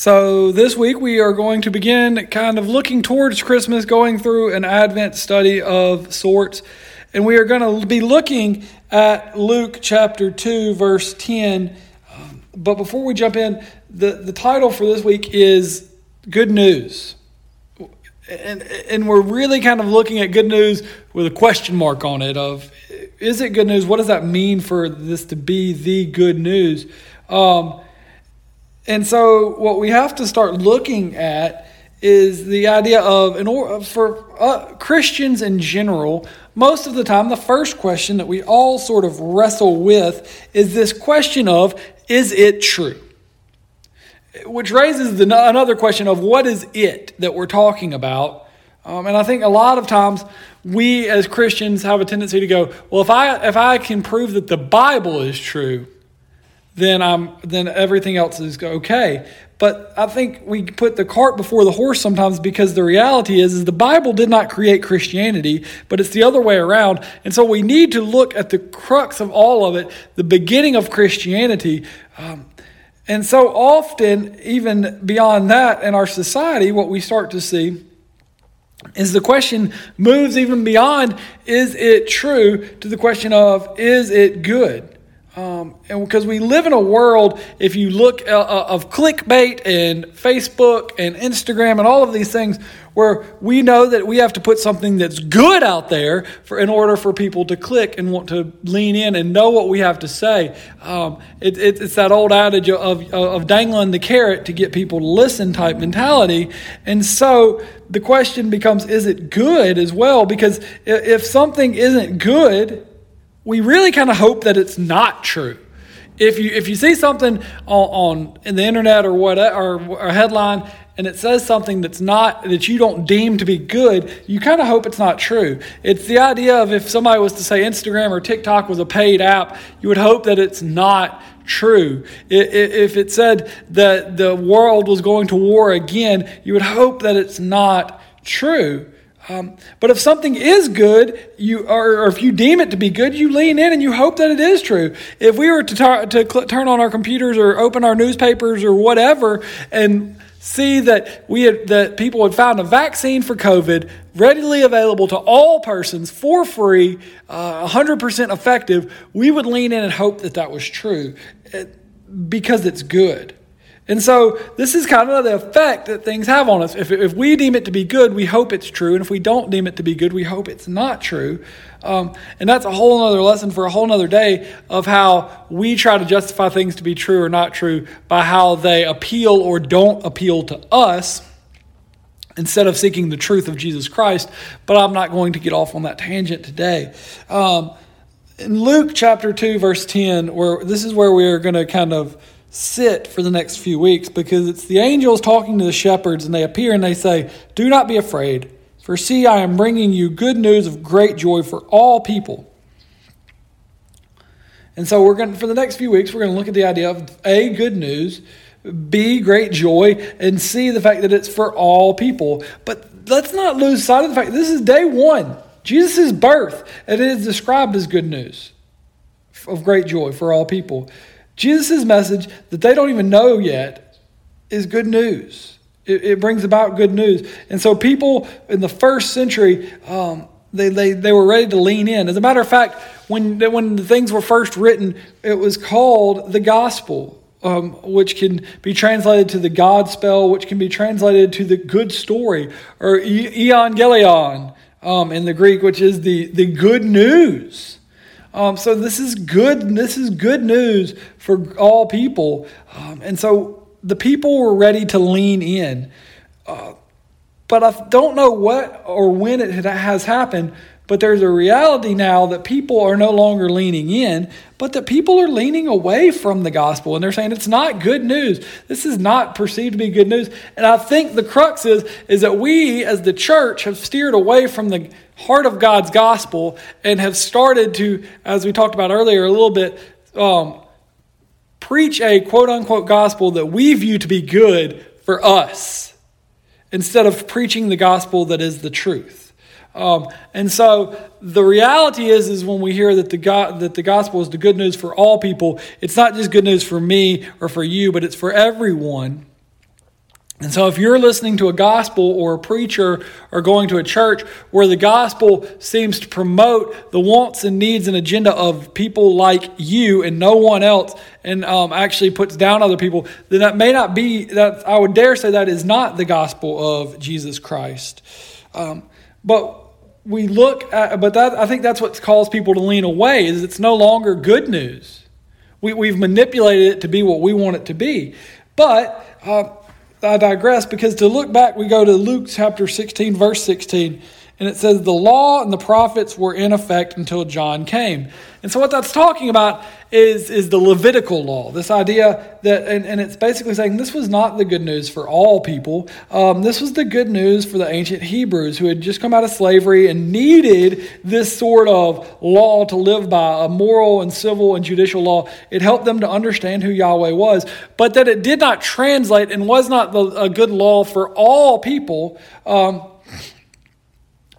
So, this week we are going to begin kind of looking towards Christmas, going through an Advent study of sorts. And we are going to be looking at Luke chapter 2, verse 10. Um, but before we jump in, the, the title for this week is Good News. And, and we're really kind of looking at good news with a question mark on it of is it good news? What does that mean for this to be the good news? Um, and so, what we have to start looking at is the idea of, in for uh, Christians in general, most of the time, the first question that we all sort of wrestle with is this question of, is it true? Which raises the, another question of what is it that we're talking about? Um, and I think a lot of times we as Christians have a tendency to go, well, if I, if I can prove that the Bible is true, then I'm then everything else is okay. But I think we put the cart before the horse sometimes because the reality is is the Bible did not create Christianity, but it's the other way around. And so we need to look at the crux of all of it, the beginning of Christianity. Um, and so often, even beyond that, in our society, what we start to see is the question moves even beyond is it true to the question of is it good? Um, and because we live in a world, if you look uh, uh, of clickbait and Facebook and Instagram and all of these things, where we know that we have to put something that's good out there for in order for people to click and want to lean in and know what we have to say. Um, it, it, it's that old adage of, of dangling the carrot to get people to listen type mentality. And so the question becomes, is it good as well? Because if something isn't good, we really kind of hope that it's not true. If you if you see something on, on in the internet or what or, or a headline and it says something that's not that you don't deem to be good, you kind of hope it's not true. It's the idea of if somebody was to say Instagram or TikTok was a paid app, you would hope that it's not true. If it said that the world was going to war again, you would hope that it's not true. Um, but if something is good, you or, or, if you deem it to be good, you lean in and you hope that it is true. If we were to, tar- to cl- turn on our computers or open our newspapers or whatever and see that we had, that people had found a vaccine for COVID readily available to all persons for free, uh, 100% effective, we would lean in and hope that that was true uh, because it's good. And so this is kind of the effect that things have on us. If, if we deem it to be good, we hope it's true. And if we don't deem it to be good, we hope it's not true. Um, and that's a whole other lesson for a whole other day of how we try to justify things to be true or not true by how they appeal or don't appeal to us instead of seeking the truth of Jesus Christ. But I'm not going to get off on that tangent today. Um, in Luke chapter 2, verse 10, where this is where we're going to kind of sit for the next few weeks because it's the angels talking to the shepherds and they appear and they say, Do not be afraid, for see, I am bringing you good news of great joy for all people. And so we're going to, for the next few weeks, we're going to look at the idea of A, good news, B, great joy, and C, the fact that it's for all people. But let's not lose sight of the fact this is day one, Jesus' birth, and it is described as good news of great joy for all people. Jesus' message that they don't even know yet is good news. It, it brings about good news. And so people in the first century, um, they, they, they were ready to lean in. As a matter of fact, when, when the things were first written, it was called the gospel. Um, which can be translated to the God spell, which can be translated to the good story, or evangelion um, in the Greek, which is the, the good news. Um, so this is good. This is good news for all people. Um, and so the people were ready to lean in. Uh, but I don't know what or when it has happened. But there's a reality now that people are no longer leaning in, but that people are leaning away from the gospel. And they're saying it's not good news. This is not perceived to be good news. And I think the crux is, is that we as the church have steered away from the heart of God's gospel and have started to, as we talked about earlier a little bit, um, preach a quote unquote gospel that we view to be good for us instead of preaching the gospel that is the truth. Um, and so the reality is, is when we hear that the that the gospel is the good news for all people, it's not just good news for me or for you, but it's for everyone. And so, if you're listening to a gospel or a preacher or going to a church where the gospel seems to promote the wants and needs and agenda of people like you and no one else, and um, actually puts down other people, then that may not be that. I would dare say that is not the gospel of Jesus Christ. Um, but we look at, but that I think that's what caused people to lean away. Is it's no longer good news. We, we've manipulated it to be what we want it to be, but. Uh, I digress because to look back, we go to Luke chapter 16, verse 16, and it says, The law and the prophets were in effect until John came. And so, what that's talking about is, is the Levitical law. This idea that, and, and it's basically saying this was not the good news for all people. Um, this was the good news for the ancient Hebrews who had just come out of slavery and needed this sort of law to live by, a moral and civil and judicial law. It helped them to understand who Yahweh was, but that it did not translate and was not the, a good law for all people. Um,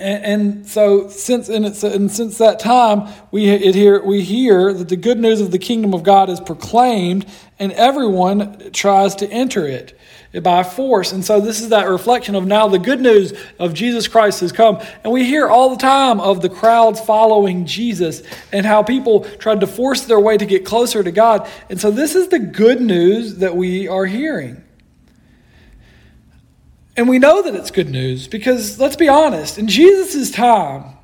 and, and so since and, and, since that time, we hear we hear that the good news of the kingdom of God is proclaimed, and everyone tries to enter it by force. And so this is that reflection of now the good news of Jesus Christ has come. And we hear all the time of the crowds following Jesus and how people tried to force their way to get closer to God. And so this is the good news that we are hearing. And we know that it's good news because, let's be honest, in Jesus' time,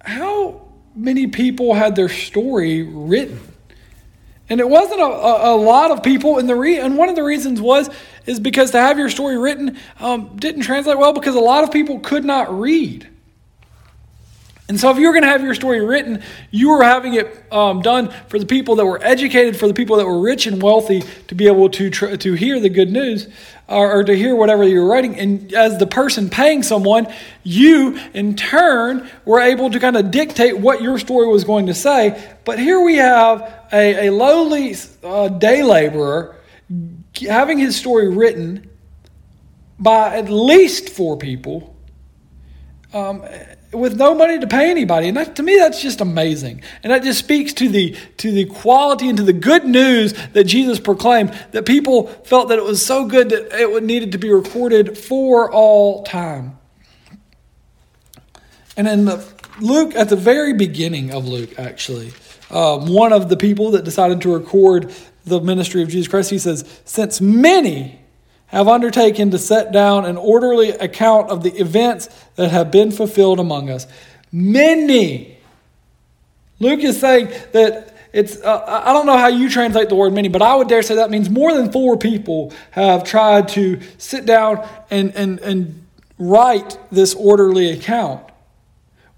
how many people had their story written? And it wasn't a, a, a lot of people. And, the re, and one of the reasons was is because to have your story written um, didn't translate well because a lot of people could not read. And so, if you were going to have your story written, you were having it um, done for the people that were educated, for the people that were rich and wealthy to be able to, tr- to hear the good news or, or to hear whatever you were writing. And as the person paying someone, you in turn were able to kind of dictate what your story was going to say. But here we have a, a lowly uh, day laborer having his story written by at least four people. Um, with no money to pay anybody. And that, to me, that's just amazing. And that just speaks to the, to the quality and to the good news that Jesus proclaimed, that people felt that it was so good that it needed to be recorded for all time. And in the, Luke, at the very beginning of Luke, actually, um, one of the people that decided to record the ministry of Jesus Christ, he says, Since many have undertaken to set down an orderly account of the events that have been fulfilled among us. Many. Luke is saying that it's, uh, I don't know how you translate the word many, but I would dare say that means more than four people have tried to sit down and, and, and write this orderly account.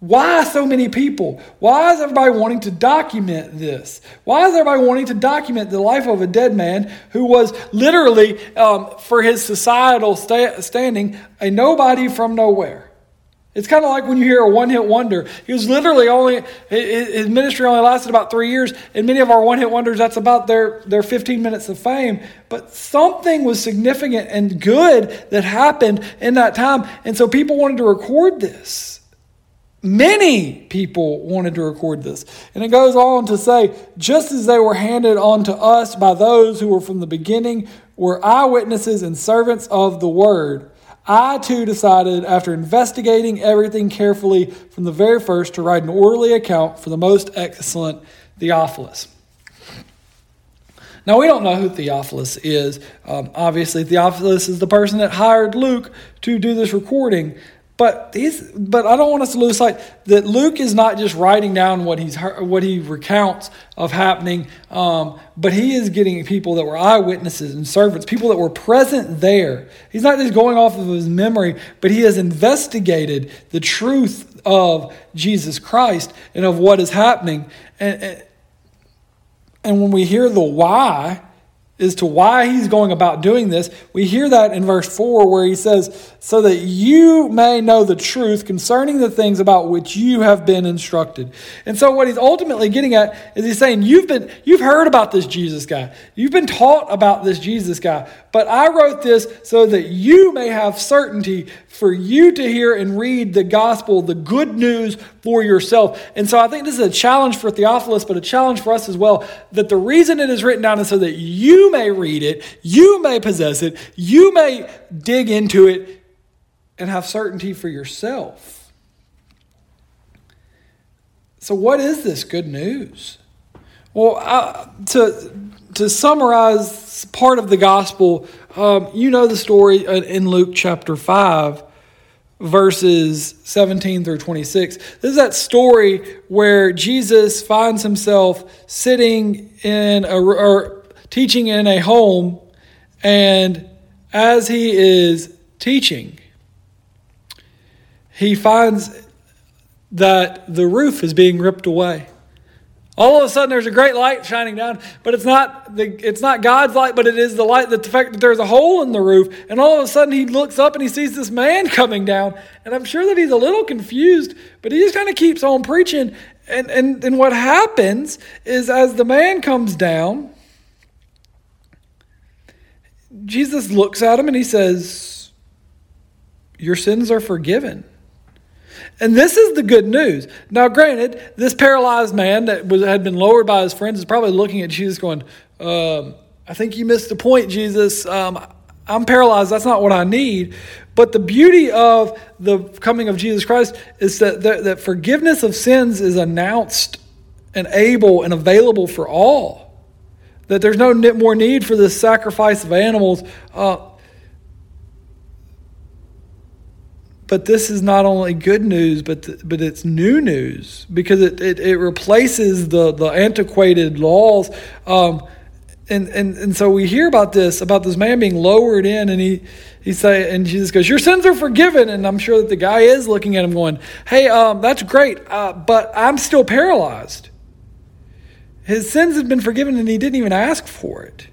Why so many people? Why is everybody wanting to document this? Why is everybody wanting to document the life of a dead man who was literally, um, for his societal sta- standing, a nobody from nowhere? It's kind of like when you hear a one hit wonder. He was literally only, his ministry only lasted about three years, and many of our one hit wonders, that's about their, their 15 minutes of fame. But something was significant and good that happened in that time. And so people wanted to record this. Many people wanted to record this. And it goes on to say, just as they were handed on to us by those who were from the beginning, were eyewitnesses and servants of the word. I too decided, after investigating everything carefully from the very first, to write an orderly account for the most excellent Theophilus. Now, we don't know who Theophilus is. Um, obviously, Theophilus is the person that hired Luke to do this recording. But he's, but I don't want us to lose sight that Luke is not just writing down what he's what he recounts of happening, um, but he is getting people that were eyewitnesses and servants, people that were present there. He's not just going off of his memory, but he has investigated the truth of Jesus Christ and of what is happening. And, and when we hear the why, as to why he's going about doing this. We hear that in verse 4 where he says, So that you may know the truth concerning the things about which you have been instructed. And so what he's ultimately getting at is he's saying, You've been you've heard about this Jesus guy. You've been taught about this Jesus guy. But I wrote this so that you may have certainty for you to hear and read the gospel, the good news for yourself. And so I think this is a challenge for Theophilus, but a challenge for us as well. That the reason it is written down is so that you may read it, you may possess it, you may dig into it, and have certainty for yourself. So, what is this good news? Well, to to summarize part of the gospel, um, you know the story in Luke chapter 5, verses 17 through 26. This is that story where Jesus finds himself sitting in a, or teaching in a home, and as he is teaching, he finds that the roof is being ripped away. All of a sudden, there's a great light shining down, but it's not the it's not God's light, but it is the light that the fact that there's a hole in the roof. And all of a sudden, he looks up and he sees this man coming down, and I'm sure that he's a little confused, but he just kind of keeps on preaching. And and and what happens is as the man comes down, Jesus looks at him and he says, "Your sins are forgiven." And this is the good news. Now, granted, this paralyzed man that was, had been lowered by his friends is probably looking at Jesus going, um, I think you missed the point, Jesus. Um, I'm paralyzed. That's not what I need. But the beauty of the coming of Jesus Christ is that, that, that forgiveness of sins is announced and able and available for all. That there's no more need for this sacrifice of animals. Uh, But this is not only good news, but but it's new news because it, it, it, replaces the, the antiquated laws. Um, and, and, and so we hear about this, about this man being lowered in, and he, he say, and Jesus goes, Your sins are forgiven. And I'm sure that the guy is looking at him going, Hey, um, that's great, uh, but I'm still paralyzed. His sins had been forgiven, and he didn't even ask for it.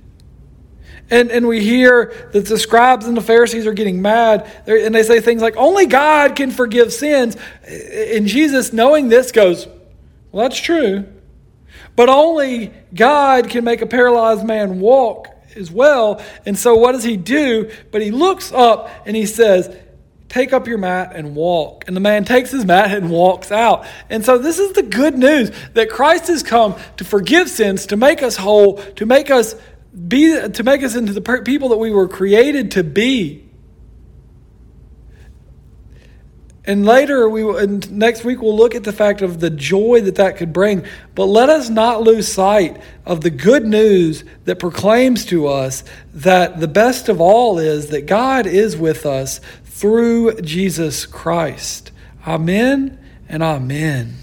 And, and we hear that the scribes and the Pharisees are getting mad, and they say things like, Only God can forgive sins. And Jesus, knowing this, goes, Well, that's true. But only God can make a paralyzed man walk as well. And so, what does he do? But he looks up and he says, Take up your mat and walk. And the man takes his mat and walks out. And so, this is the good news that Christ has come to forgive sins, to make us whole, to make us be to make us into the people that we were created to be. And later, we and next week we'll look at the fact of the joy that that could bring. But let us not lose sight of the good news that proclaims to us that the best of all is that God is with us through Jesus Christ. Amen and amen.